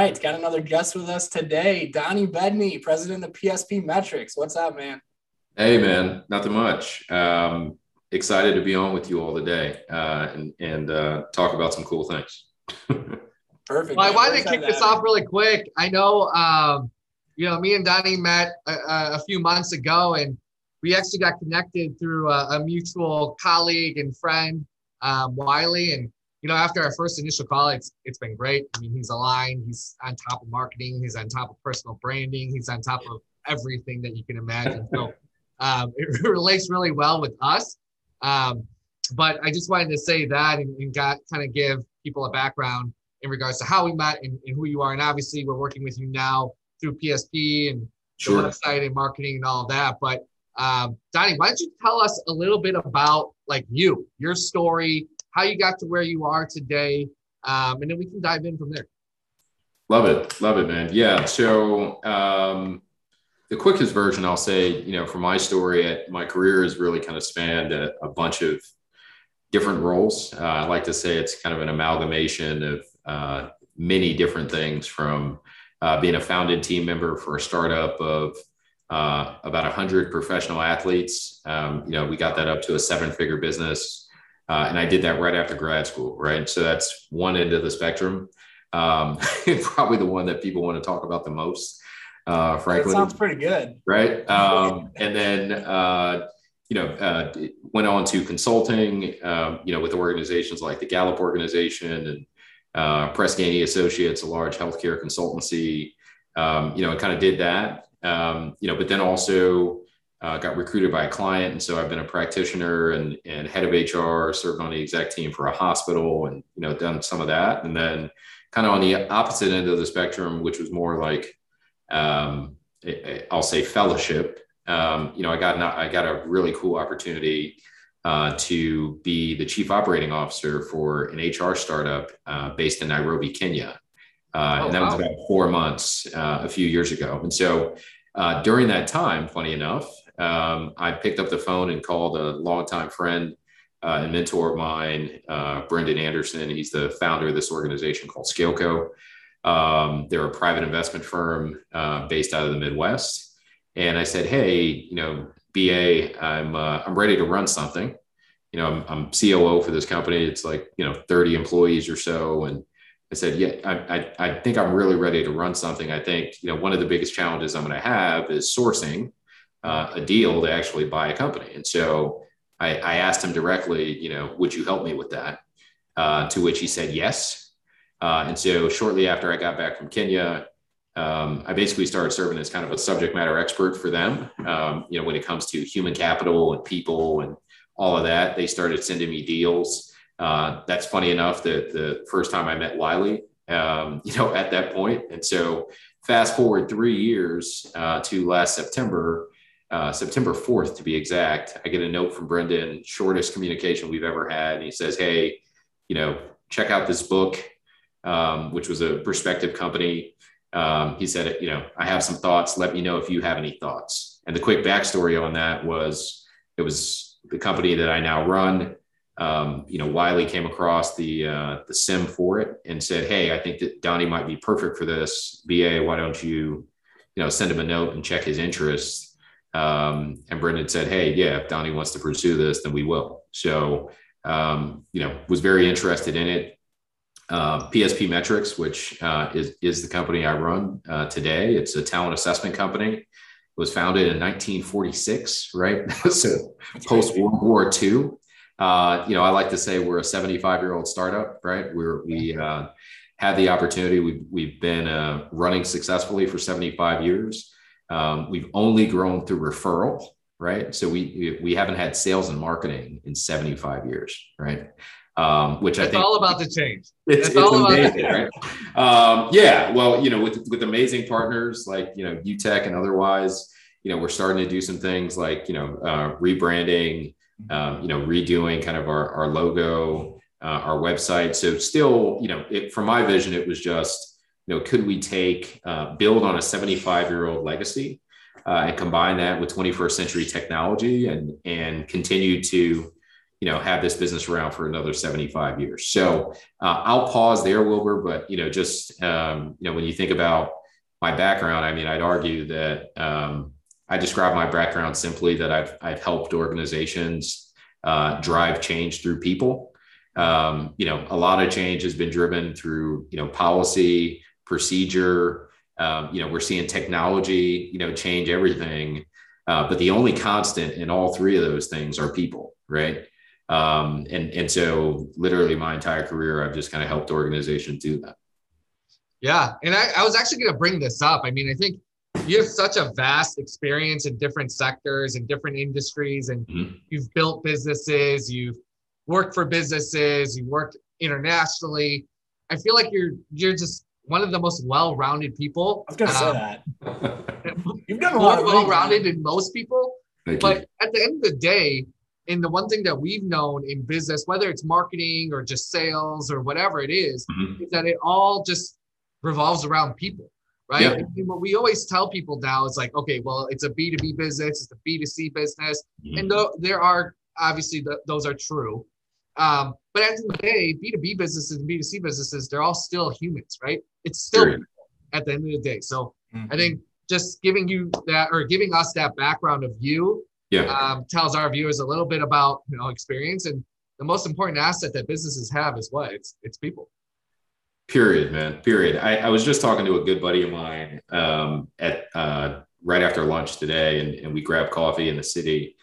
right, got another guest with us today, Donnie Bedney, president of PSP Metrics. What's up, man? Hey, man, nothing much. Um, excited to be on with you all today uh, and, and uh, talk about some cool things. Perfect. Well, I wanted to kick this off really quick. I know, um, you know, me and Donnie met a, a, few months ago, and we actually got connected through a, a mutual colleague and friend, um, Wiley. And you know, after our first initial call, it's it's been great. I mean, he's aligned. He's on top of marketing. He's on top of personal branding. He's on top of everything that you can imagine. So um, it relates really well with us. Um, but I just wanted to say that and, and got kind of give people a background in regards to how we met and, and, who you are. And obviously, we're working with you now through PSP and sure. the website and marketing and all that. But um, Donnie, why don't you tell us a little bit about like you, your story, how you got to where you are today, um, and then we can dive in from there. Love it, love it, man. Yeah. So um, the quickest version, I'll say, you know, for my story, my career has really kind of spanned a, a bunch of different roles. Uh, I like to say it's kind of an amalgamation of uh, many different things from uh, being a founded team member for a startup of uh, about 100 professional athletes. Um, you know, we got that up to a seven figure business. Uh, and I did that right after grad school, right? So that's one end of the spectrum. Um, probably the one that people want to talk about the most, uh, frankly. That sounds pretty good. Right. Um, and then, uh, you know, uh, went on to consulting, um, you know, with organizations like the Gallup organization and uh, Press Ganey Associates, a large healthcare consultancy. Um, you know, and kind of did that. Um, you know, but then also uh, got recruited by a client, and so I've been a practitioner and, and head of HR, served on the exec team for a hospital, and you know, done some of that. And then, kind of on the opposite end of the spectrum, which was more like, um, I'll say fellowship. Um, you know, I got I got a really cool opportunity uh, to be the chief operating officer for an HR startup uh, based in Nairobi, Kenya. Uh, oh, and that wow. was about four months uh, a few years ago. And so uh, during that time, funny enough, um, I picked up the phone and called a longtime friend uh, and mentor of mine, Brendan Anderson. He's the founder of this organization called Scaleco. Um, they're a private investment firm based out of the Midwest. And I said, hey, you know, BA, I'm uh, I'm ready to run something. You know, I'm, I'm COO for this company. It's like you know 30 employees or so, and I said, yeah, I, I, I think I'm really ready to run something. I think you know one of the biggest challenges I'm going to have is sourcing uh, a deal to actually buy a company. And so I, I asked him directly, you know, would you help me with that? Uh, to which he said yes. Uh, and so shortly after I got back from Kenya, um, I basically started serving as kind of a subject matter expert for them. Um, you know, when it comes to human capital and people and all of that, they started sending me deals. Uh, that's funny enough that the first time I met Wiley, um, you know, at that point. And so fast forward three years uh, to last September, uh, September 4th to be exact, I get a note from Brendan, shortest communication we've ever had. And he says, Hey, you know, check out this book, um, which was a prospective company um, he said, you know, I have some thoughts. Let me know if you have any thoughts. And the quick backstory on that was it was the company that I now run. Um, you know, Wiley came across the uh, the CIM for it and said, "Hey, I think that Donnie might be perfect for this. BA, why don't you, you know, send him a note and check his interests?" Um, and Brendan said, "Hey, yeah, if Donnie wants to pursue this, then we will." So, um, you know, was very interested in it uh, PSP Metrics, which uh, is, is the company I run uh, today. It's a talent assessment company. It was founded in 1946, right? so post World War II. Uh, you know, I like to say we're a 75 year old startup, right? We're, we uh, had the opportunity. We've, we've been uh, running successfully for 75 years. Um, we've only grown through referral, right? So we, we haven't had sales and marketing in 75 years, right? um, which I think it's all about the change. It's, it's, all amazing, about right? Um, yeah, well, you know, with with amazing partners like you know UTech and otherwise, you know, we're starting to do some things like you know uh, rebranding, um, you know, redoing kind of our our logo, uh, our website. So still, you know, it, from my vision, it was just you know, could we take uh, build on a 75 year old legacy uh, and combine that with 21st century technology and and continue to you know, have this business around for another 75 years. So uh, I'll pause there, Wilbur. But you know, just um, you know, when you think about my background, I mean, I'd argue that um, I describe my background simply that I've I've helped organizations uh, drive change through people. Um, you know, a lot of change has been driven through you know policy, procedure. Um, you know, we're seeing technology, you know, change everything. Uh, but the only constant in all three of those things are people, right? Um, and and so literally my entire career, I've just kind of helped organizations do that. Yeah, and I, I was actually going to bring this up. I mean, I think you have such a vast experience in different sectors and different industries, and mm-hmm. you've built businesses, you've worked for businesses, you worked internationally. I feel like you're you're just one of the most well-rounded people. I was gonna um, say that. You've done a lot well-rounded than most people. Thank but you. at the end of the day, and the one thing that we've known in business, whether it's marketing or just sales or whatever it is, mm-hmm. is that it all just revolves around people, right? Yeah. And what we always tell people now is like, okay, well, it's a B2B business, it's a B2C business. Mm-hmm. And th- there are obviously the, those are true. Um, but at the end of the day, B2B businesses and B2C businesses, they're all still humans, right? It's still sure. at the end of the day. So mm-hmm. I think just giving you that or giving us that background of you yeah. um, tells our viewers a little bit about you know experience and the most important asset that businesses have is what it's it's people period man period i, I was just talking to a good buddy of mine um, at uh, right after lunch today and, and we grabbed coffee in the city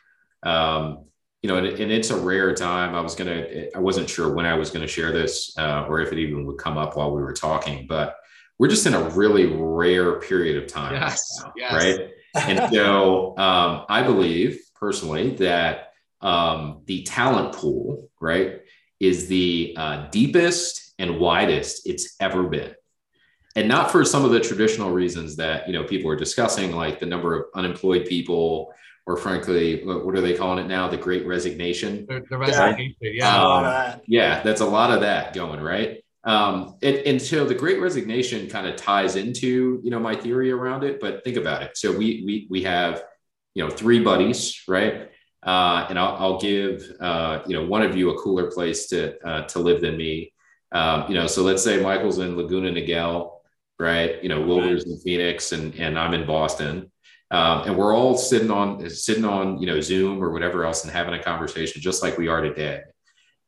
um, you know and, and, it's a rare time i was gonna i wasn't sure when i was gonna share this uh, or if it even would come up while we were talking but we're just in a really rare period of time yes, now, yes. right and so um, I believe personally that um, the talent pool, right, is the uh, deepest and widest it's ever been. And not for some of the traditional reasons that you know people are discussing, like the number of unemployed people, or frankly, what are they calling it now? The Great Resignation. The, the resignation, yeah. Um, yeah, that's a lot of that going right. Um, and, and so the Great Resignation kind of ties into you know my theory around it. But think about it. So we we we have you know three buddies, right? Uh, and I'll, I'll give uh, you know one of you a cooler place to uh, to live than me. Um, you know, so let's say Michael's in Laguna Niguel, right? You know, Wilbur's in Phoenix, and and I'm in Boston. Um, and we're all sitting on sitting on you know Zoom or whatever else and having a conversation just like we are today.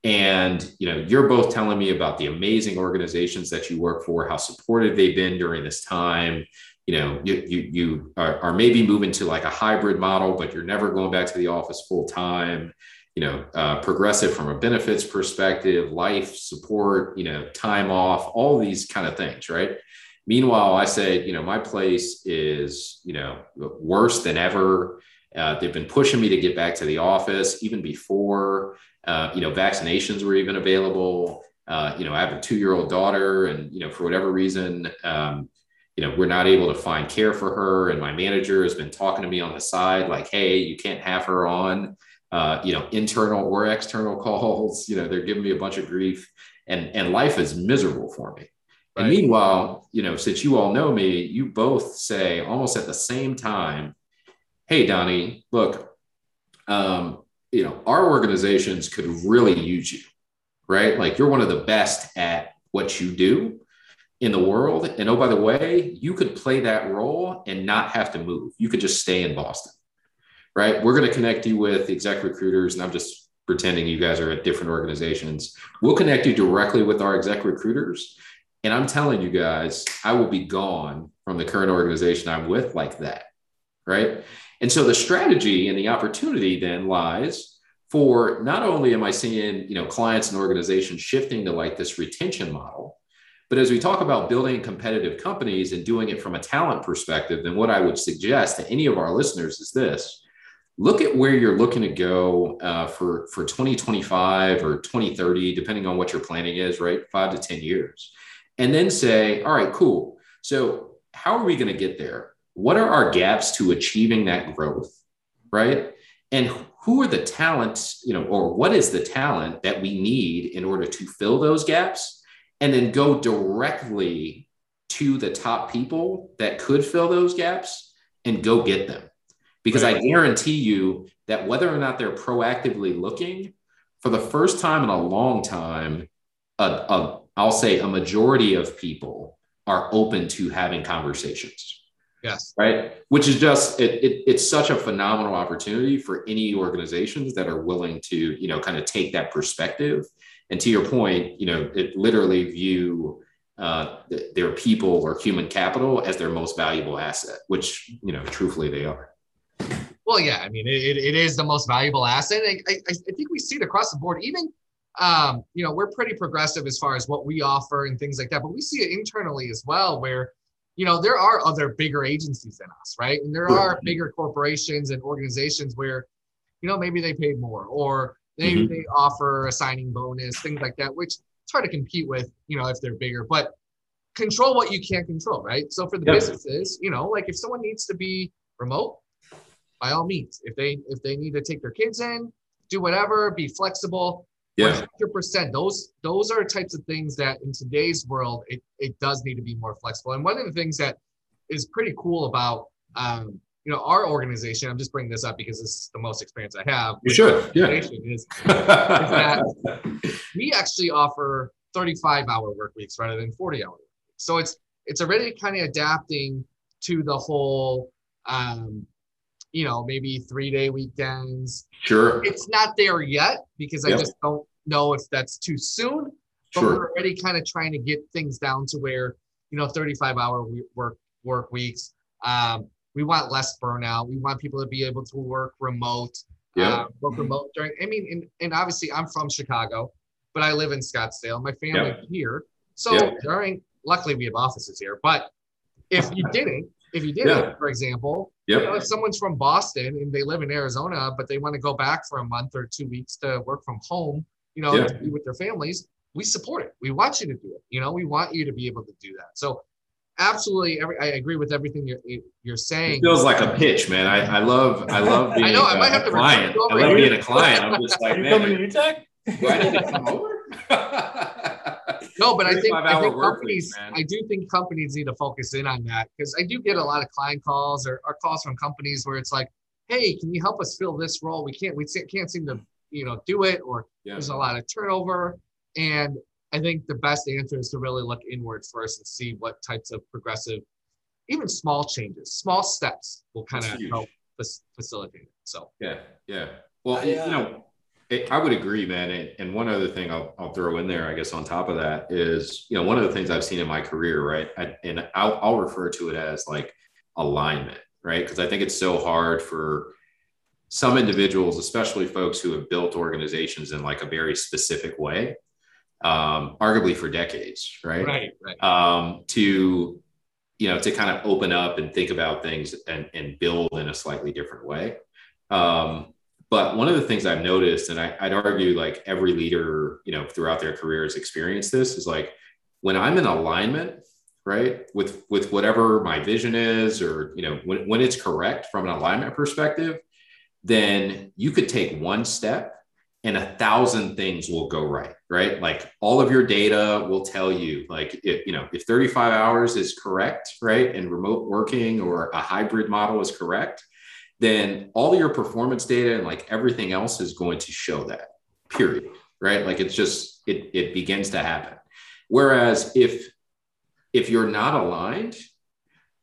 And you know you're both telling me about the amazing organizations that you work for how supportive they've been during this time. You know you you, you are, are maybe moving to like a hybrid model but you're never going back to the office full time you know uh, progressive from a benefits perspective life support you know time off all these kind of things right meanwhile i say you know my place is you know worse than ever uh, they've been pushing me to get back to the office even before uh, you know, vaccinations were even available. Uh, you know, I have a two-year-old daughter, and you know, for whatever reason, um, you know, we're not able to find care for her. And my manager has been talking to me on the side, like, "Hey, you can't have her on." Uh, you know, internal or external calls. You know, they're giving me a bunch of grief, and and life is miserable for me. Right. And meanwhile, you know, since you all know me, you both say almost at the same time, "Hey, Donnie, look, um, you know, our organizations could really use you, right? Like you're one of the best at what you do in the world. And oh, by the way, you could play that role and not have to move. You could just stay in Boston, right? We're going to connect you with exec recruiters. And I'm just pretending you guys are at different organizations. We'll connect you directly with our exec recruiters. And I'm telling you guys, I will be gone from the current organization I'm with like that, right? And so the strategy and the opportunity then lies for not only am I seeing, you know, clients and organizations shifting to like this retention model, but as we talk about building competitive companies and doing it from a talent perspective, then what I would suggest to any of our listeners is this look at where you're looking to go uh, for, for 2025 or 2030, depending on what your planning is, right? Five to 10 years. And then say, all right, cool. So, how are we going to get there? what are our gaps to achieving that growth right and who are the talents you know or what is the talent that we need in order to fill those gaps and then go directly to the top people that could fill those gaps and go get them because right. i guarantee you that whether or not they're proactively looking for the first time in a long time, a, a, I'll say a majority of people are open to having conversations. Yes. Right. Which is just it, it, it's such a phenomenal opportunity for any organizations that are willing to, you know, kind of take that perspective. And to your point, you know, it literally view uh, their people or human capital as their most valuable asset, which, you know, truthfully they are. Well, yeah, I mean, it, it is the most valuable asset. I, I, I think we see it across the board. Even, um, you know, we're pretty progressive as far as what we offer and things like that, but we see it internally as well, where, you know, there are other bigger agencies than us, right? And there are bigger corporations and organizations where, you know, maybe they paid more or maybe mm-hmm. they offer a signing bonus, things like that, which it's hard to compete with, you know, if they're bigger. But control what you can't control, right? So for the yep. businesses, you know, like if someone needs to be remote, by all means. If they if they need to take their kids in, do whatever, be flexible. Yeah. 100%. Those those are types of things that in today's world it, it does need to be more flexible. And one of the things that is pretty cool about um, you know our organization. I'm just bringing this up because this is the most experience I have. You should. Yeah. Is, is that we actually offer 35 hour work weeks rather than 40 hour. So it's it's already kind of adapting to the whole um, you know, maybe three day weekends. Sure. It's not there yet because I just don't know if that's too soon. But sure. we're already kind of trying to get things down to where, you know, 35 hour work work weeks. Um, we want less burnout. We want people to be able to work remote. Yeah. Uh, work remote during. I mean, and, and obviously I'm from Chicago, but I live in Scottsdale. My family yep. here, so yep. during. Luckily, we have offices here. But if you didn't, if you did yeah. for example, yep. you know, if someone's from Boston and they live in Arizona, but they want to go back for a month or two weeks to work from home, you know, yeah. to be with their families, we support it. We want you to do it. You know, we want you to be able to do that. So absolutely every, I agree with everything you're you're saying. It feels like a pitch, man. I, I love I love being I know, I might have to client. I love being a client. I'm just like, man, coming to tech? Do I need to come over? No, but I think, I think companies, week, I do think companies need to focus in on that because I do get a lot of client calls or, or calls from companies where it's like, hey, can you help us fill this role? We can't, we can't seem to, you know, do it, or yeah. there's a lot of turnover. And I think the best answer is to really look inwards first and see what types of progressive, even small changes, small steps will kind of help facilitate it. So yeah, yeah. Well, you know, I would agree, man. And, one other thing I'll, I'll, throw in there, I guess, on top of that is, you know, one of the things I've seen in my career, right? I, and I'll, I'll refer to it as like alignment, right? Because I think it's so hard for some individuals, especially folks who have built organizations in like a very specific way, um, arguably for decades, right? Right, right. Um, to, you know, to kind of open up and think about things and, and build in a slightly different way. Um, but one of the things I've noticed, and I, would argue like every leader, you know, throughout their career has experienced this, is like when I'm in alignment, right, with with whatever my vision is, or you know, when, when it's correct from an alignment perspective, then you could take one step and a thousand things will go right, right? Like all of your data will tell you, like, if, you know, if 35 hours is correct, right, and remote working or a hybrid model is correct, then all your performance data and like everything else is going to show that period right? Like it's just it, it begins to happen. Whereas if if you're not aligned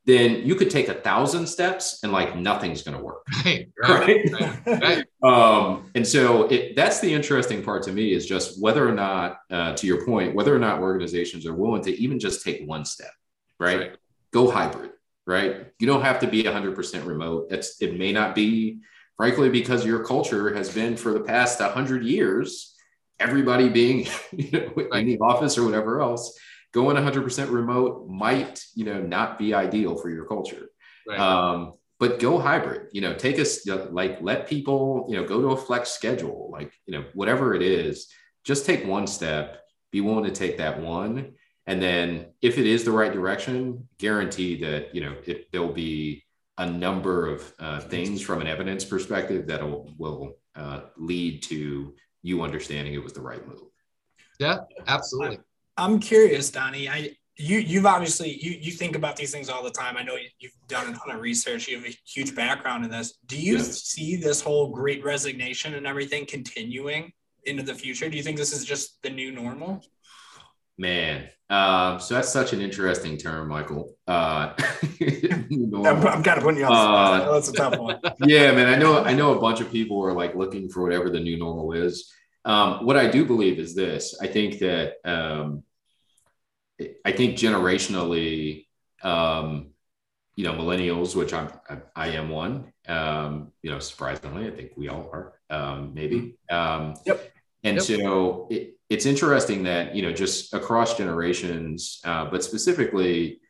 then you could take a thousand steps and like nothing's going to work. Right right, right, right. um and so it, that's the interesting part to me is just whether or not uh, to your point whether or not organizations are willing to even just take one step right, right. go hybrid right? You don't have to be 100% remote. It's, it may not be, frankly, because your culture has been for the past 100 years, everybody being you know, in the office or whatever else, going 100% remote might, you know, not be ideal for your culture. Right. Um, but go hybrid, you know, take us like let people, you know, go to a flex schedule, like, you know, whatever it is, just take one step, be willing to take that one and then if it is the right direction, guarantee that, you know, it, there'll be a number of uh, things from an evidence perspective that will, will uh, lead to you understanding it was the right move. Yeah, absolutely. I'm curious, Donnie. I you you've obviously you you think about these things all the time. I know you've done a ton of research. You have a huge background in this. Do you yeah. see this whole great resignation and everything continuing into the future? Do you think this is just the new normal? Man, um, so that's such an interesting term, Michael. Uh, I'm, I'm, kind of putting you on. Uh, that's a tough one. yeah, man. I know. I know a bunch of people are like looking for whatever the new normal is. Um, what I do believe is this. I think that um, I think generationally, um, you know, millennials, which I'm, I, I am one. Um, you know, surprisingly, I think we all are. Um, maybe. Um, yep. And yep. so it, it's interesting that you know just across generations, uh, but specifically,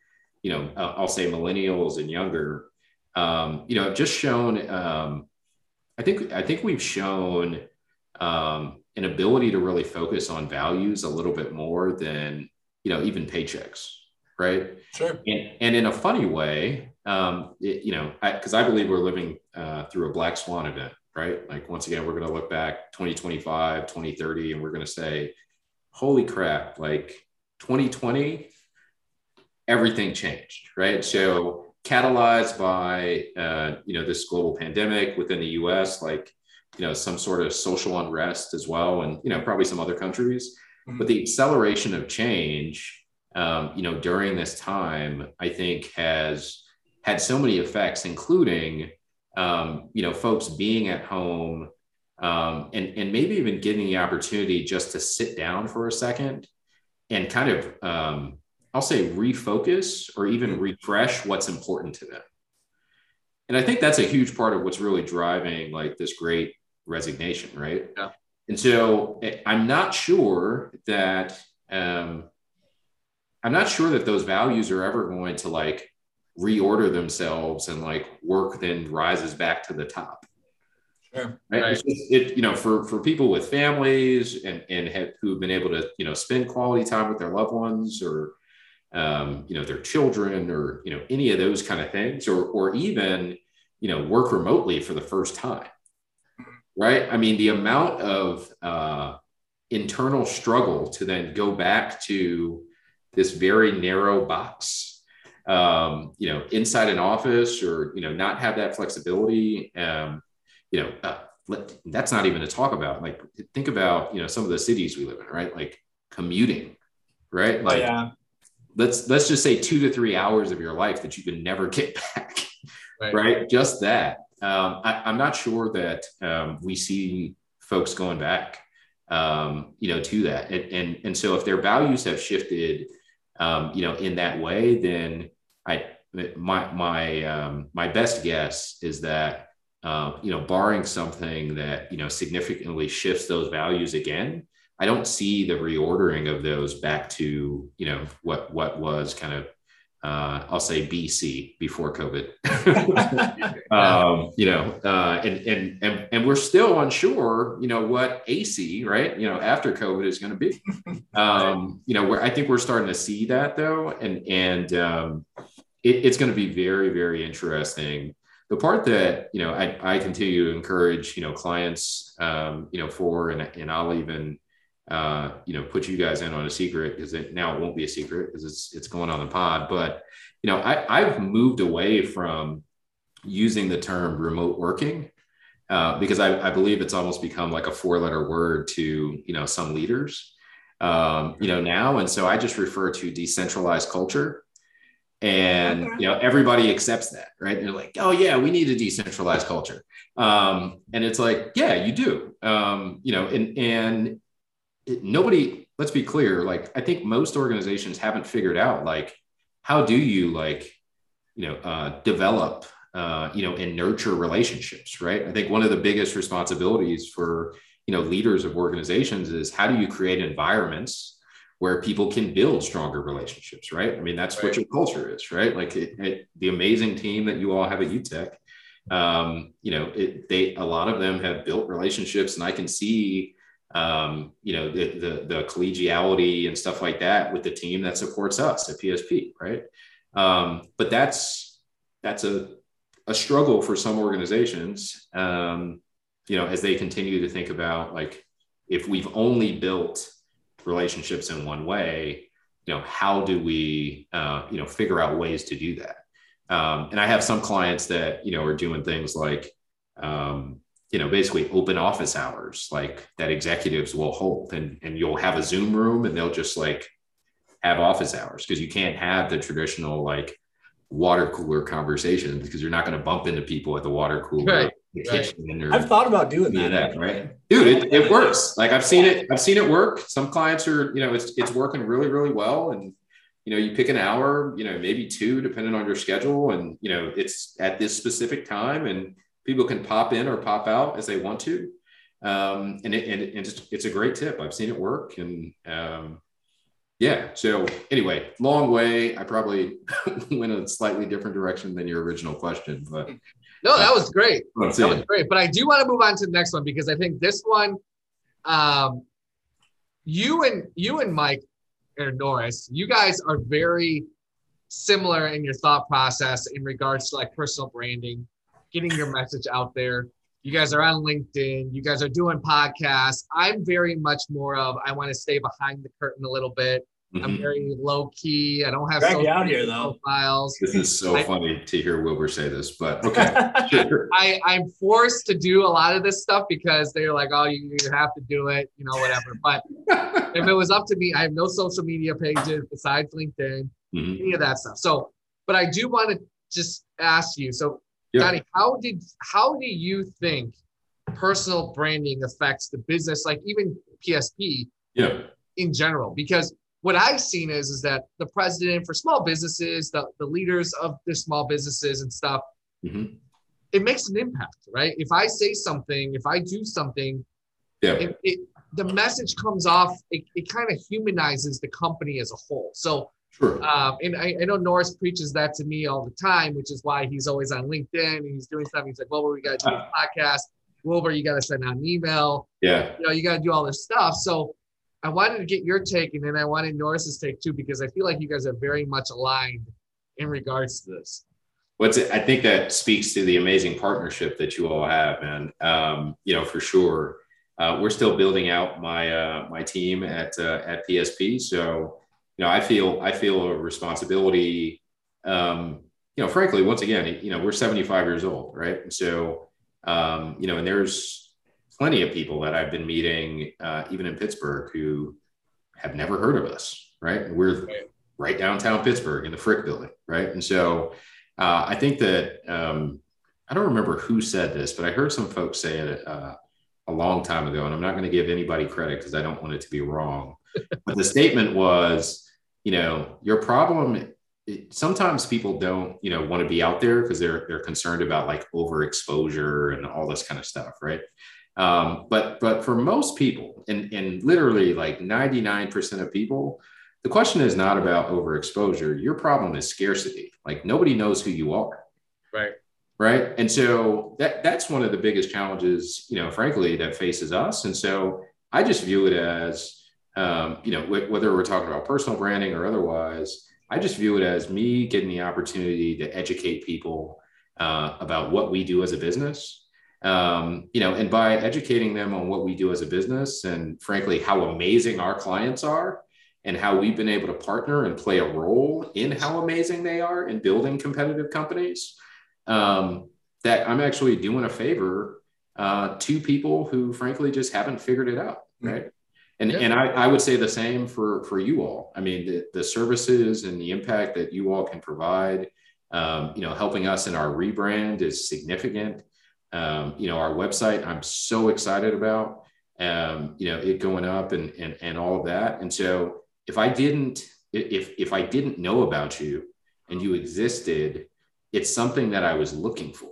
you know, I'll say millennials and younger, um, you know, have just shown. Um, I think I think we've shown um, an ability to really focus on values a little bit more than you know even paychecks, right? Sure. And and in a funny way, um, it, you know, because I, I, believe we're living uh, through a black swan event right? Like once again, we're going to look back 2025, 2030, and we're going to say, holy crap, like 2020, everything changed, right? So catalyzed by, uh, you know, this global pandemic within the US, like, you know, some sort of social unrest as well, and, you know, probably some other countries. Mm-hmm. But the acceleration of change, um, you know, during this time, I think has had so many effects, including um, you know, folks being at home um, and, and maybe even getting the opportunity just to sit down for a second and kind of, um, I'll say, refocus or even refresh what's important to them. And I think that's a huge part of what's really driving like this great resignation, right? Yeah. And so eh, I'm not sure that um, I'm not sure that those values are ever going to like reorder themselves and like work then rises back to the top. Sure. Right. right. Just, it, you know, for, for people with families and, and have, who've been able to, you know, spend quality time with their loved ones or, um, you know, their children or, you know, any of those kind of things, or, or even, you know, work remotely for the first time. Right. I mean, the amount of uh, internal struggle to then go back to this very narrow box um, you know, inside an office or, you know, not have that flexibility. Um, you know, uh, let, that's not even to talk about. Like, think about, you know, some of the cities we live in, right? Like commuting, right? Oh, like, oh, yeah. let's let's just say two to three hours of your life that you can never get back, right? right? Just that. Um, I, am not sure that um, we see folks going back, um, you know, to that. And, and and so if their values have shifted, um, you know, in that way, then I my my um, my best guess is that uh, you know, barring something that you know significantly shifts those values again, I don't see the reordering of those back to you know what what was kind of uh, I'll say BC before COVID. um, you know, uh, and, and and and we're still unsure, you know, what AC, right? You know, after COVID is going to be. Um, you know, where I think we're starting to see that though, and and um, it, it's going to be very, very interesting. The part that you know I, I continue to encourage you know clients um, you know for and, and I'll even uh, you know put you guys in on a secret because it, now it won't be a secret because it's it's going on the pod. But you know I, I've moved away from using the term remote working uh, because I, I, believe it's almost become like a four letter word to you know some leaders um, you know now and so I just refer to decentralized culture and okay. you know everybody accepts that right? They're like oh yeah we need a decentralized culture. Um, and it's like yeah you do. Um, you know and and it, nobody let's be clear like i think most organizations haven't figured out like how do you like you know uh, develop uh, you know and nurture relationships right? I think one of the biggest responsibilities for you know leaders of organizations is how do you create environments where people can build stronger relationships, right? I mean, that's right. what your culture is, right? Like it, it, the amazing team that you all have at UTEC, um, you know, it, they a lot of them have built relationships, and I can see, um, you know, the, the, the collegiality and stuff like that with the team that supports us at PSP, right? Um, but that's that's a a struggle for some organizations, um, you know, as they continue to think about like if we've only built relationships in one way you know how do we uh, you know figure out ways to do that um, and i have some clients that you know are doing things like um, you know, basically open office hours like that executives will hold and, and you'll have a Zoom room and they'll just like have office hours because you can't have the traditional like water cooler conversation because you're not going to bump into people at the water cooler. Right. The kitchen right. I've thought about doing that, that right? Dude, it, it works. Like I've seen it, I've seen it work. Some clients are, you know, it's it's working really, really well. And you know, you pick an hour, you know, maybe two, depending on your schedule. And, you know, it's at this specific time and people can pop in or pop out as they want to. Um, and it, and, it, and it's, it's, a great tip. I've seen it work. And um, yeah. So anyway, long way. I probably went a slightly different direction than your original question, but no, that was great. That was great. But I do want to move on to the next one because I think this one, um, you and you and Mike or Norris, you guys are very similar in your thought process in regards to like personal branding getting your message out there. You guys are on LinkedIn. You guys are doing podcasts. I'm very much more of I want to stay behind the curtain a little bit. Mm-hmm. I'm very low key. I don't have Drag out here though. Profiles. This is so I, funny to hear Wilbur say this, but okay. sure. I, I'm forced to do a lot of this stuff because they're like, oh, you, you have to do it, you know, whatever. But if it was up to me, I have no social media pages besides LinkedIn, mm-hmm. any of that stuff. So, but I do want to just ask you. So yeah. Donnie, how did how do you think personal branding affects the business, like even PSP yeah. in general? Because what I've seen is is that the president for small businesses, the, the leaders of the small businesses and stuff, mm-hmm. it makes an impact, right? If I say something, if I do something, yeah. It, it, the message comes off, it, it kind of humanizes the company as a whole. So Sure. Um, and I, I, know Norris preaches that to me all the time, which is why he's always on LinkedIn and he's doing stuff. He's like, Wilbur, we got to do a podcast. Wilbur, you got to send out an email. Yeah. You know, you got to do all this stuff. So I wanted to get your take and then I wanted Norris's take too, because I feel like you guys are very much aligned in regards to this. What's it? I think that speaks to the amazing partnership that you all have, and Um, you know, for sure. Uh, we're still building out my uh, my team at uh, at PSP, so you know, I feel I feel a responsibility. Um, you know, frankly, once again, you know, we're 75 years old, right? So, um, you know, and there's plenty of people that I've been meeting, uh, even in Pittsburgh, who have never heard of us, right? We're right. downtown Pittsburgh in the Frick Building, right? And so, uh, I think that um, I don't remember who said this, but I heard some folks say it uh, a long time ago, and I'm not going to give anybody credit because I don't want it to be wrong. but the statement was you know, your problem sometimes people don't, you know, want to be out there because they're they're concerned about like overexposure and all this kind of stuff, right? Um, but but for most people, and and literally like 99% of people, the question is not about overexposure. Your problem is scarcity. Like nobody knows who you are. Right. Right. And so that that's one of the biggest challenges, you know, frankly, that faces us. And so I just view it as um, you know, whether we're talking about personal branding or otherwise, I just view it as me getting the opportunity to educate people uh, about what we do as a business. Um, you know, and by educating them on what we do as a business and frankly, how amazing our clients are and how we've been able to partner and play a role in how amazing they are in building competitive companies, um, that I'm actually doing a favor uh, to people who frankly just haven't figured it out. Right. And, and I, I would say the same for, for you all. I mean, the, the services and the impact that you all can provide, um, you know, helping us in our rebrand is significant. Um, you know, our website, I'm so excited about, um, you know, it going up and, and, and all of that. And so if I didn't, if, if I didn't know about you and you existed, it's something that I was looking for.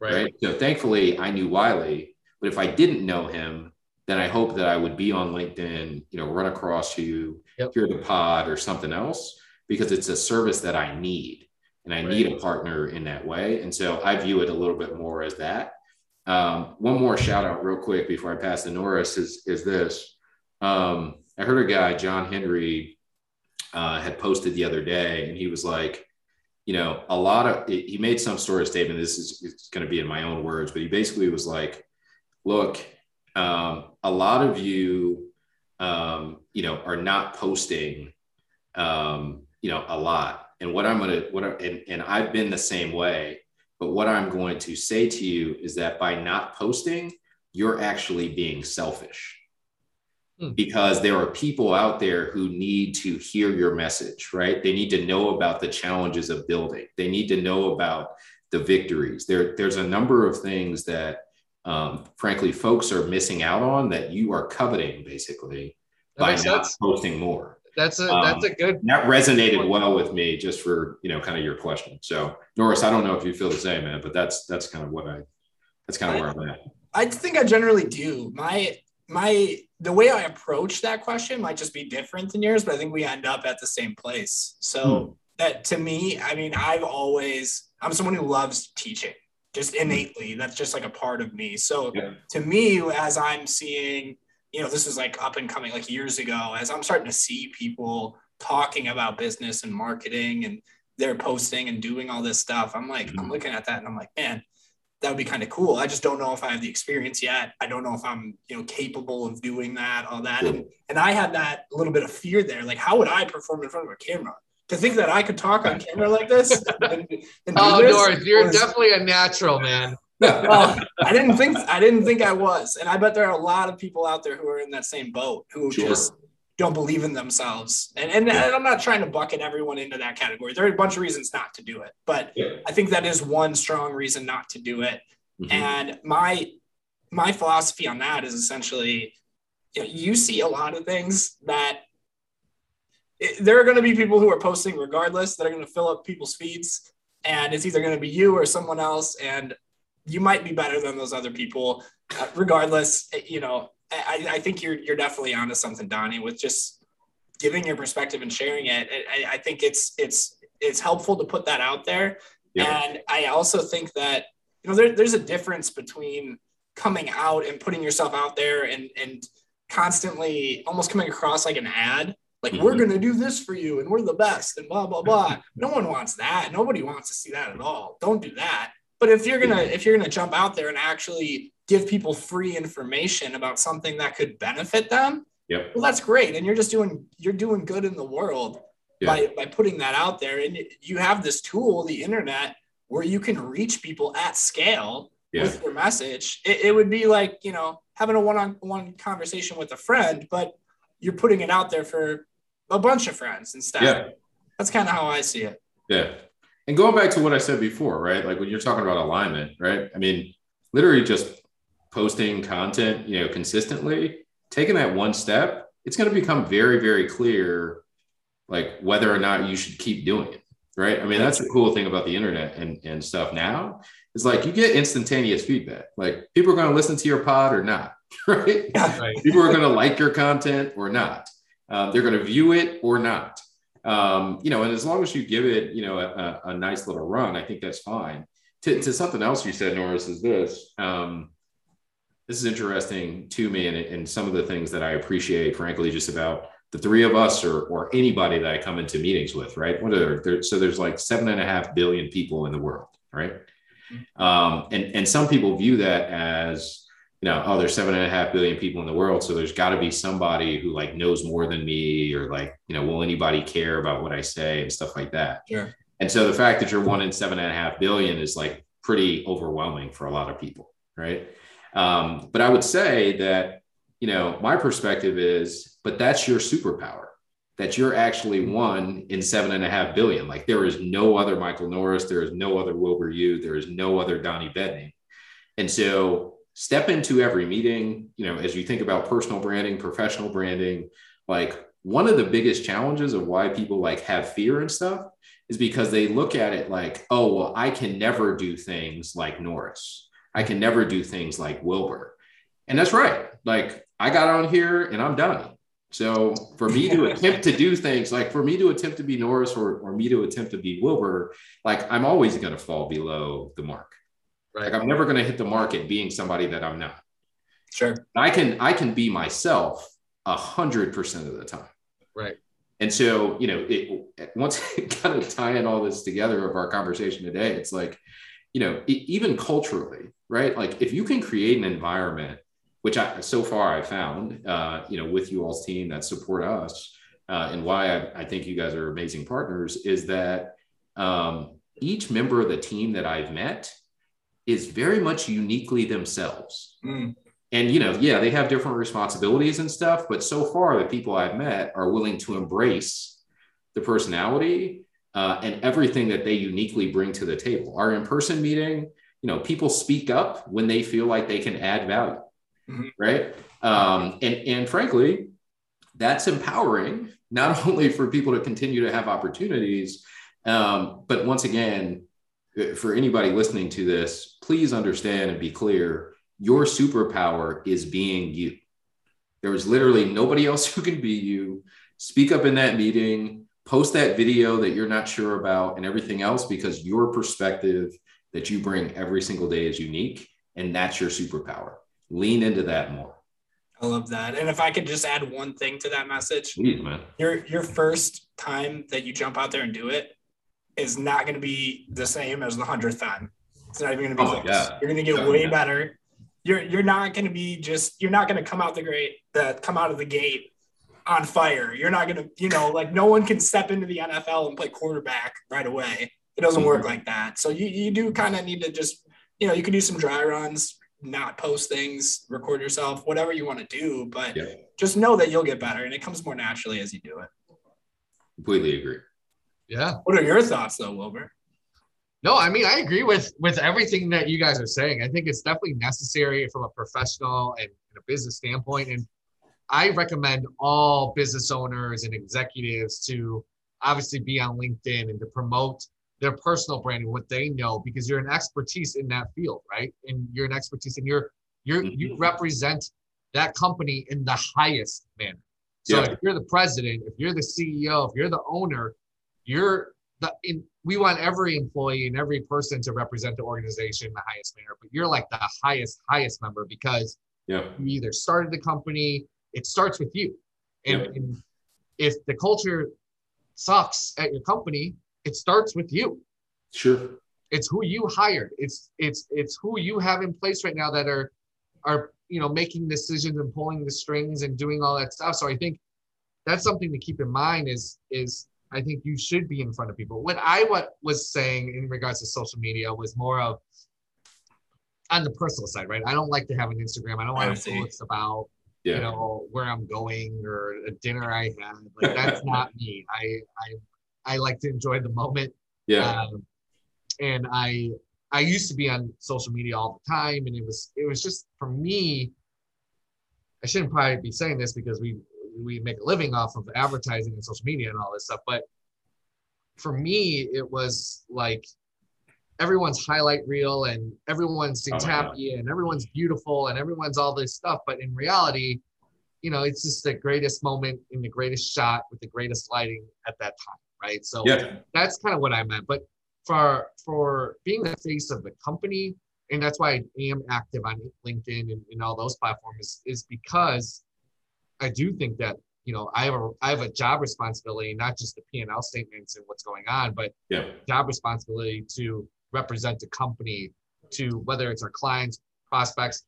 Right. right? So thankfully I knew Wiley, but if I didn't know him, then I hope that I would be on LinkedIn, you know, run across you, yep. hear the pod or something else, because it's a service that I need and I right. need a partner in that way. And so I view it a little bit more as that. Um, one more shout out real quick before I pass to Norris is, is this. Um, I heard a guy, John Henry, uh, had posted the other day, and he was like, you know, a lot of, he made some sort of statement. This is going to be in my own words, but he basically was like, look, um, a lot of you, um, you know, are not posting, um, you know, a lot. And what I'm gonna, what I, and, and I've been the same way. But what I'm going to say to you is that by not posting, you're actually being selfish hmm. because there are people out there who need to hear your message, right? They need to know about the challenges of building. They need to know about the victories. There, there's a number of things that, um, frankly, folks are missing out on that you are coveting, basically, that by not sense. posting more. That's a um, that's a good. That resonated well with me, just for you know, kind of your question. So, Norris, I don't know if you feel the same, man, but that's that's kind of what I, that's kind of where I'm at. I think I generally do. My my the way I approach that question might just be different than yours, but I think we end up at the same place. So hmm. that to me, I mean, I've always I'm someone who loves teaching just innately. That's just like a part of me. So yeah. to me, as I'm seeing, you know, this is like up and coming like years ago, as I'm starting to see people talking about business and marketing and they're posting and doing all this stuff, I'm like, mm-hmm. I'm looking at that and I'm like, man, that would be kind of cool. I just don't know if I have the experience yet. I don't know if I'm, you know, capable of doing that, all that. And, and I had that little bit of fear there. Like, how would I perform in front of a camera? To think that I could talk on camera like this. And, and oh, this Norris, you're was, definitely a natural, man. Well, I didn't think I didn't think I was, and I bet there are a lot of people out there who are in that same boat who sure. just don't believe in themselves. And, and, yeah. and, I'm not trying to bucket everyone into that category. There are a bunch of reasons not to do it, but yeah. I think that is one strong reason not to do it. Mm-hmm. And my my philosophy on that is essentially you, know, you see a lot of things that it, there are going to be people who are posting regardless that are going to fill up people's feeds and it's either going to be you or someone else and you might be better than those other people uh, regardless you know I, I think you're you're definitely onto something, Donnie, with just giving your perspective and sharing it. I, I think it's it's it's helpful to put that out there. Yeah. And I also think that you know there, there's a difference between coming out and putting yourself out there and and constantly almost coming across like an ad like mm-hmm. we're gonna do this for you and we're the best and blah blah blah no one wants that nobody wants to see that at all don't do that but if you're gonna if you're gonna jump out there and actually give people free information about something that could benefit them, yep. well, that's great. And you're just doing you're doing good in the world yeah. by by putting that out there. And you have this tool, the internet, where you can reach people at scale yeah. with your message. It, it would be like you know having a one-on-one conversation with a friend, but you're putting it out there for a bunch of friends instead. Yeah. That's kind of how I see it. Yeah. And going back to what I said before, right? Like when you're talking about alignment, right? I mean, literally just posting content, you know, consistently, taking that one step, it's going to become very, very clear, like whether or not you should keep doing it. Right. I mean, that's the cool thing about the internet and, and stuff now is like you get instantaneous feedback. Like people are going to listen to your pod or not. Right. right. people are going to like your content or not. Um, they're going to view it or not. Um, you know, and as long as you give it, you know, a, a nice little run, I think that's fine. To, to something else you said, Norris, is this. Um, this is interesting to me and, and some of the things that I appreciate, frankly, just about the three of us or, or anybody that I come into meetings with, right? What are there? So there's like seven and a half billion people in the world, right? Mm-hmm. Um, and, and some people view that as, you know, oh, there's seven and a half billion people in the world. So there's got to be somebody who like knows more than me or like, you know, will anybody care about what I say and stuff like that. Sure. And so the fact that you're one in seven and a half billion is like pretty overwhelming for a lot of people, right? Um, but I would say that, you know, my perspective is, but that's your superpower that you're actually one in seven and a half billion. Like there is no other Michael Norris, there is no other Wilbur Yu, there is no other Donnie Bettany. And so step into every meeting, you know, as you think about personal branding, professional branding, like one of the biggest challenges of why people like have fear and stuff is because they look at it like, oh, well, I can never do things like Norris. I can never do things like Wilbur. And that's right. Like I got on here and I'm done. So for me to attempt to do things like for me to attempt to be Norris or, or me to attempt to be Wilbur, like I'm always going to fall below the mark. Right. Like I'm never going to hit the market being somebody that I'm not. Sure. I can I can be myself a hundred percent of the time. Right. And so, you know, it once kind of tying all this together of our conversation today, it's like, you know, even culturally, right? Like if you can create an environment, which I so far I found, uh, you know, with you all's team that support us, uh, and why I, I, think you guys are amazing partners, is that um, each member of the team that I've met is very much uniquely themselves. Mm. And you know, yeah, they have different responsibilities and stuff, but so far the people I've met are willing to embrace the personality uh, and everything that they uniquely bring to the table. Our in-person meeting, you know, people speak up when they feel like they can add value, mm-hmm. right? Um, and and frankly, that's empowering not only for people to continue to have opportunities, um, but once again, Uh, for anybody listening to this, please understand and be clear your superpower is being you. There is literally nobody else who can be you. Speak up in that meeting, post that video that you're not sure about, and everything else because your perspective that you bring every single day is unique. And that's your superpower. Lean into that more. I love that. And if I could just add one thing to that message, please, man. Your your first time that you jump out there and do it is not going to be the same as the hundredth time. It's not even going to be oh close. You're going to get way yeah. better. You're you're not going to be just you're not going to come out the great that come out of the gate on fire. You're not going to you know like no one can step into the NFL and play quarterback right away. It doesn't mm-hmm. work like that. So you you do kind of need to just you know you can do some dry runs, not post things, record yourself, whatever you want to do, but yeah. just know that you'll get better and it comes more naturally as you do it. Completely agree. Yeah. What are your thoughts though, Wilbur? No, I mean I agree with with everything that you guys are saying. I think it's definitely necessary from a professional and, and a business standpoint. And I recommend all business owners and executives to obviously be on LinkedIn and to promote their personal branding, what they know, because you're an expertise in that field, right? And you're an expertise and you're you're mm-hmm. you represent that company in the highest manner. So yeah. if you're the president, if you're the CEO, if you're the owner, you're the in we want every employee and every person to represent the organization in the highest manner, but you're like the highest, highest member because yeah. you either started the company, it starts with you. And, yeah. and if the culture sucks at your company, it starts with you. Sure. It's who you hired. It's it's it's who you have in place right now that are are you know making decisions and pulling the strings and doing all that stuff. So I think that's something to keep in mind is is I think you should be in front of people. What I what was saying in regards to social media was more of on the personal side, right? I don't like to have an Instagram. I don't want to post about yeah. you know where I'm going or a dinner I had. Like that's not me. I I I like to enjoy the moment. Yeah. Um, and I I used to be on social media all the time, and it was it was just for me. I shouldn't probably be saying this because we we make a living off of advertising and social media and all this stuff, but for me, it was like everyone's highlight reel and everyone seems oh, happy and everyone's beautiful and everyone's all this stuff. But in reality, you know, it's just the greatest moment in the greatest shot with the greatest lighting at that time right? So yeah. that's kind of what I meant. But for for being the face of the company, and that's why I am active on LinkedIn and, and all those platforms, is because I do think that you know I have a I have a job responsibility, not just the P and L statements and what's going on, but yeah. job responsibility to represent the company to whether it's our clients, prospects.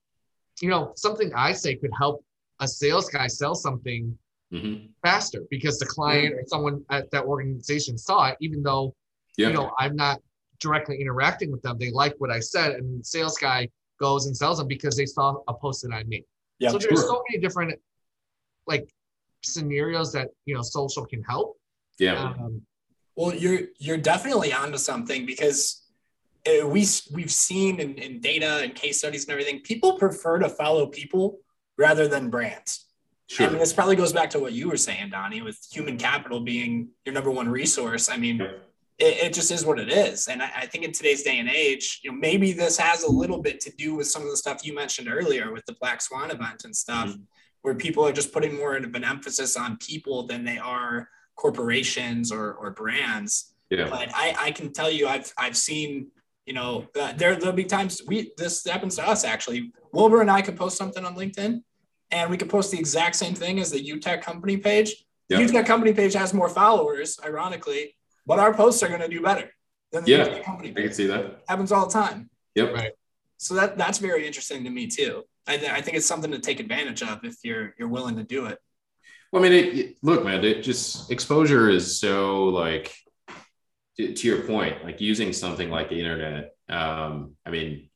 You know, something I say could help a sales guy sell something mm-hmm. faster because the client or someone at that organization saw it, even though yeah. you know I'm not directly interacting with them. They like what I said, and the sales guy goes and sells them because they saw a post that I made. Yeah, so there's so many different like scenarios that you know social can help. Yeah. Um, well, you're you're definitely onto something because uh, we we've seen in, in data and case studies and everything, people prefer to follow people rather than brands. Sure. I mean, this probably goes back to what you were saying, Donnie, with human capital being your number one resource. I mean, it, it, just is what it is. And I, I, think in today's day and age, you know, maybe this has a little bit to do with some of the stuff you mentioned earlier with the Black Swan event and stuff, mm-hmm. Where people are just putting more of an emphasis on people than they are corporations or, or brands. Yeah. But I, I can tell you, I've, I've seen, you know, uh, there, there'll be times we, this happens to us actually. Wilbur and I could post something on LinkedIn and we could post the exact same thing as the UTech company page. The yep. UTech company page has more followers, ironically, but our posts are going to do better than the yeah, company page. I can see that. Happens all the time. Yep. Right. So that that's very interesting to me too. I, I think it's something to take advantage of if you're you're willing to do it. Well, I mean, it, it, look, man, it just exposure is so like to, to, your point, like using something like the internet, um, I mean,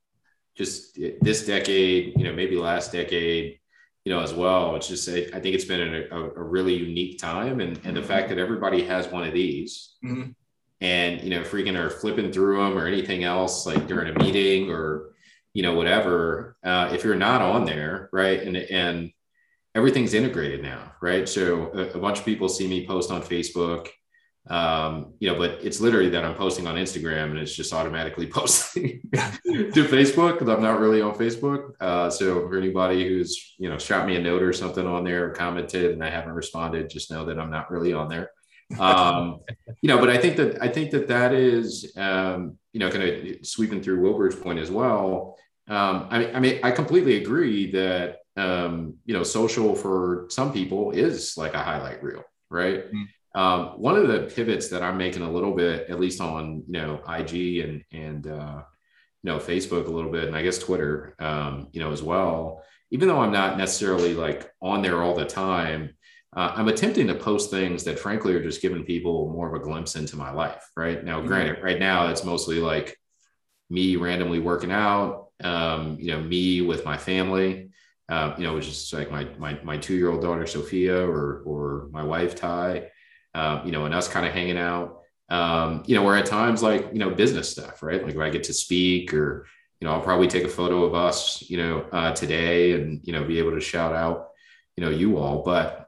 just this decade, you know, maybe last decade, you know, as well. It's just, I think it's been a, a really unique time. And, and the fact that everybody has one of these mm-hmm. and, you know, freaking or flipping through them or anything else, like during a meeting or, you know, whatever, uh, if you're not on there, right. And, and everything's integrated now, right. So a, a bunch of people see me post on Facebook, um, you know, but it's literally that I'm posting on Instagram and it's just automatically posting to Facebook because I'm not really on Facebook. Uh, so for anybody who's, you know, shot me a note or something on there or commented and I haven't responded, just know that I'm not really on there. Um, you know, but I think that, I think that that is, um, you know, kind of sweeping through Wilbur's point as well. Um, I mean, I mean, I completely agree that, um, you know, social for some people is like a highlight reel, right? Mm-hmm um, one of the pivots that I'm making a little bit, at least on you know IG and and uh, you know Facebook a little bit, and I guess Twitter, um, you know as well. Even though I'm not necessarily like on there all the time, uh, I'm attempting to post things that frankly are just giving people more of a glimpse into my life. Right now, granted, right now it's mostly like me randomly working out, um, you know, me with my family. Uh, you know, which is like my my my two year old daughter Sophia or or my wife Ty, um, you know, and us kind of hanging out. Um, you know, where at times like, you know, business stuff, right? Like where I get to speak or, you know, I'll probably take a photo of us, you know, uh, today and, you know, be able to shout out, you know, you all. But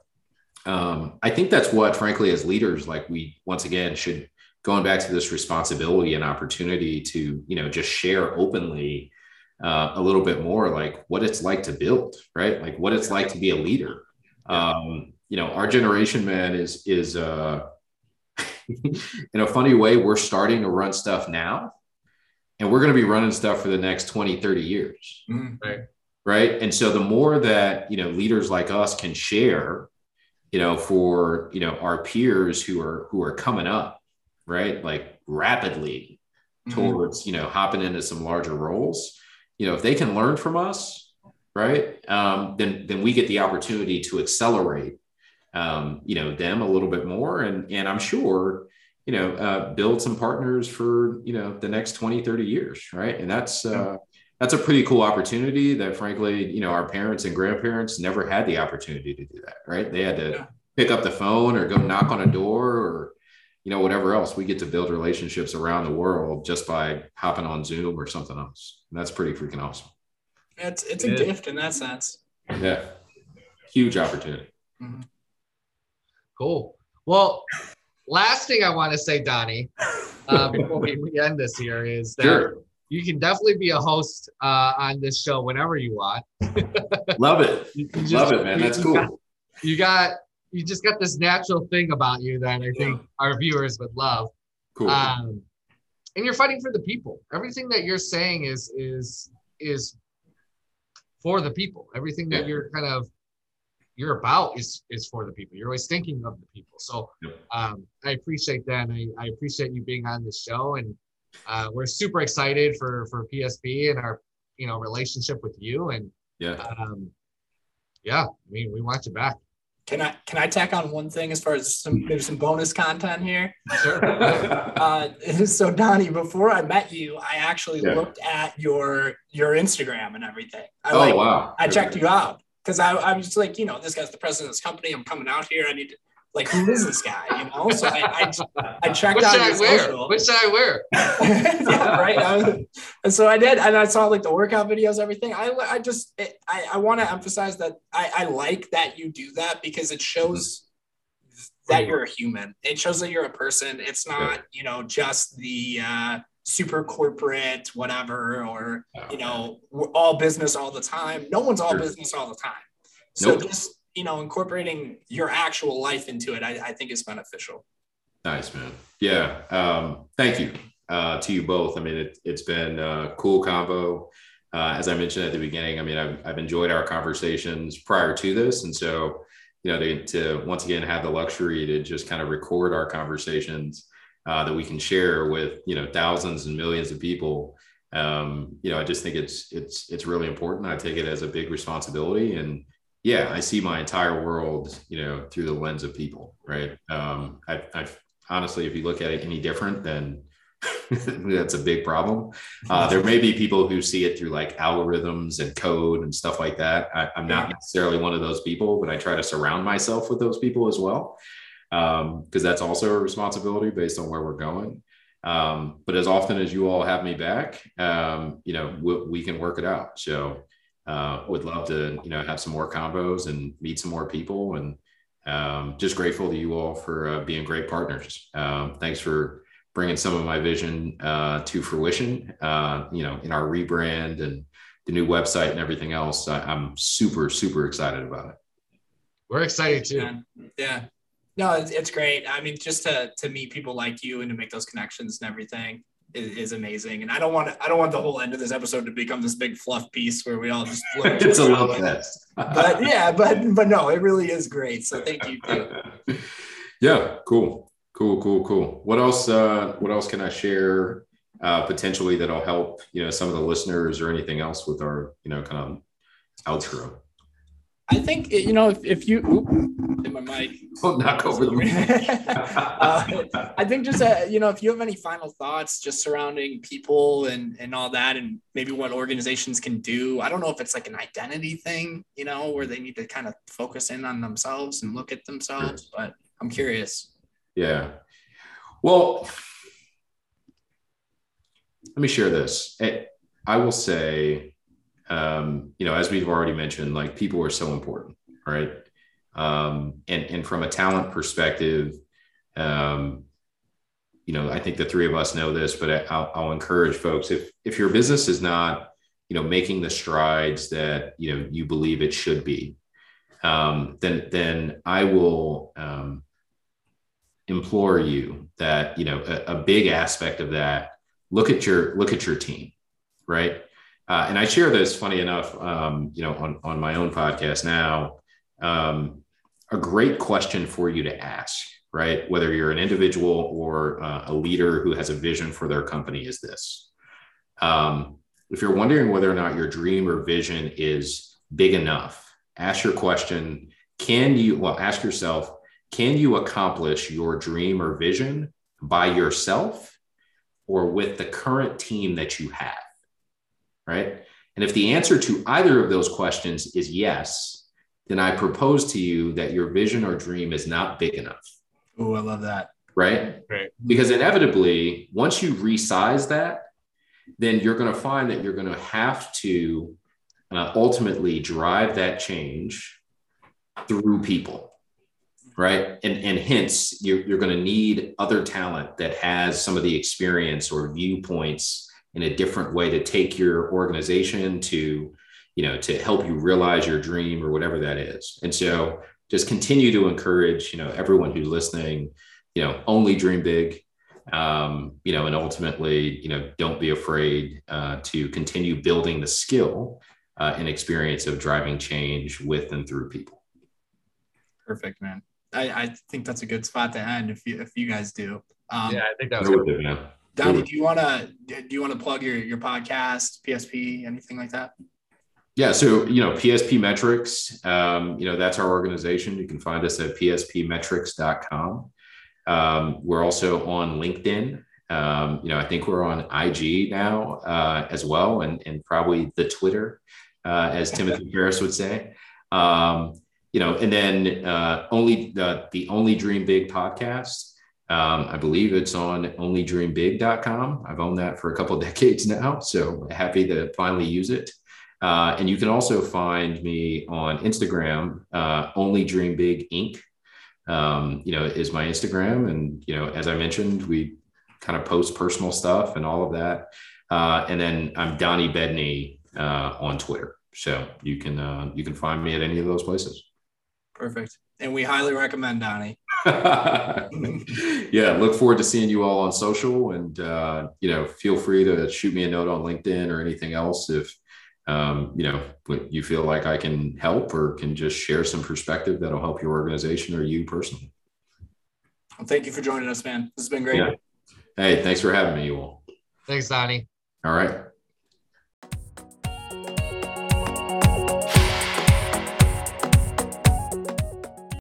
um, I think that's what, frankly, as leaders, like we once again should going back to this responsibility and opportunity to, you know, just share openly uh, a little bit more like what it's like to build, right? Like what it's like to be a leader. Um, you know, our generation, man, is is uh, in a funny way, we're starting to run stuff now, and we're going to be running stuff for the next 20, 30 years. Mm-hmm. Right. Right. And so the more that, you know, leaders like us can share, you know, for, you know, our peers who are who are coming up, right? Like rapidly mm-hmm. towards, you know, hopping into some larger roles, you know, if they can learn from us, right? Um, then then we get the opportunity to accelerate um, you know them a little bit more and and i'm sure you know uh, build some partners for you know the next 20 30 years right and that's uh, that's a pretty cool opportunity that frankly you know our parents and grandparents never had the opportunity to do that right they had to yeah. pick up the phone or go knock on a door or you know whatever else we get to build relationships around the world just by hopping on zoom or something else and that's pretty freaking awesome it's it's a yeah. gift in that sense yeah huge opportunity mm-hmm. Cool. Well, last thing I want to say, Donnie, uh, before we, we end this here is that sure. You can definitely be a host uh, on this show whenever you want. Love it. just, Love it, man. That's you cool. Got, you got you just got this natural thing about you that I think yeah. our viewers would love. Cool. Um, and you're fighting for the people. Everything that you're saying is is is for the people. Everything that yeah. you're kind of you're about is is for the people. You're always thinking of the people. So um, I appreciate that. And I, I appreciate you being on the show. And uh, we're super excited for for PSP and our you know relationship with you. And yeah, um, yeah. I mean, we want you back. Can I can I tack on one thing as far as some maybe some bonus content here? Sure. uh, so Donnie, before I met you, I actually yeah. looked at your your Instagram and everything. I oh like, wow! I checked you out because I, I was like, you know, this guy's the president of this company. I'm coming out here. I need to, like, who is this guy? You know, so I, I, I checked what out his I wear? social. What should I wear? yeah, right. I and so I did, and I saw like the workout videos, everything. I, I just, it, I, I want to emphasize that I, I like that you do that because it shows that you're a human. It shows that you're a person. It's not, you know, just the. uh super corporate, whatever, or you know, we're all business all the time. No one's all sure. business all the time. So nope. just you know, incorporating your actual life into it, I, I think is beneficial. Nice, man. Yeah. Um, thank you uh, to you both. I mean, it, has been a cool combo. Uh, as I mentioned at the beginning, I mean, I've, I've enjoyed our conversations prior to this. And so, you know, to, to once again have the luxury to just kind of record our conversations uh, that we can share with you know thousands and millions of people um, you know i just think it's it's it's really important i take it as a big responsibility and yeah i see my entire world you know through the lens of people right um, I, I honestly, if you look at it any different, then that's a big problem. Uh, there may be people who see it through like algorithms and code and stuff like that. I, am not necessarily one of those people, but I try to surround myself with those people as well, because um, that's also a responsibility based on where we're going. Um, but as often as you all have me back, um, you know, we, we, can work it out. So uh, would love to, you know, have some more combos and meet some more people and um, just grateful to you all for uh, being great partners. Um, thanks for bringing some of my vision uh, to fruition, uh, you know, in our rebrand and the new website and everything else. I, am super, super excited about it. We're excited too. Yeah. yeah. No, it's, it's great. I mean, just to to meet people like you and to make those connections and everything is, is amazing. And I don't want to, I don't want the whole end of this episode to become this big fluff piece where we all just it's a little bit. but yeah, but but no, it really is great. So thank you too. yeah, cool, cool, cool, cool. What else? Uh, what else can I share? Uh, potentially that'll help you know some of the listeners or anything else with our you know kind of outro. I think you know if, if you oop, hit my mic. Don't knock over the mic. uh, I think just uh, you know if you have any final thoughts just surrounding people and and all that and maybe what organizations can do. I don't know if it's like an identity thing, you know, where they need to kind of focus in on themselves and look at themselves. But I'm curious. Yeah. Well, let me share this. I will say um, you know, as we've already mentioned, like people are so important, right? Um, and and from a talent perspective, um, you know, I think the three of us know this, but I, will I'll encourage folks if if your business is not, you know, making the strides that you know you believe it should be, um, then then I will um, implore you that you know a, a big aspect of that look at your look at your team, right? Uh, and I share this, funny enough, um, you know, on, on my own podcast now. Um, a great question for you to ask, right? Whether you're an individual or uh, a leader who has a vision for their company, is this. Um, if you're wondering whether or not your dream or vision is big enough, ask your question can you, well, ask yourself, can you accomplish your dream or vision by yourself or with the current team that you have? Right? And if the answer to either of those questions is yes, then I propose to you that your vision or dream is not big enough. Oh, I love that. Right? Right. Because inevitably, once you resize that, then you're going to find that you're going to have to uh, ultimately drive that change through people right and and hence you're, you're going to need other talent that has some of the experience or viewpoints in a different way to take your organization to you know to help you realize your dream or whatever that is. And so just continue to encourage you know everyone who's listening you know only dream big um, you know and ultimately you know don't be afraid uh, to continue building the skill uh, and experience of driving change with and through people. Perfect man. I, I think that's a good spot to end if you if you guys do. Um, yeah i think that was good. Donnie, do you want to do you want to plug your your podcast, PSP, anything like that? Yeah, so you know PSP Metrics, um, you know that's our organization. You can find us at pspmetrics.com. Um, we're also on LinkedIn. Um, you know, I think we're on IG now uh, as well, and and probably the Twitter, uh, as Timothy Ferriss would say. Um, you know, and then uh, only the the only Dream Big podcast. Um, I believe it's on onlydreambig.com. I've owned that for a couple decades now, so happy to finally use it. Uh, and you can also find me on Instagram, uh, Only Dream Big Inc. Um, you know, is my Instagram, and you know, as I mentioned, we kind of post personal stuff and all of that. Uh, and then I'm Donnie Bedney uh, on Twitter, so you can uh, you can find me at any of those places. Perfect, and we highly recommend Donnie. yeah, look forward to seeing you all on social, and uh, you know, feel free to shoot me a note on LinkedIn or anything else if um, you know you feel like I can help or can just share some perspective that'll help your organization or you personally. Well, thank you for joining us, man. This has been great. Yeah. Hey, thanks for having me, you all. Thanks, Donnie. All right.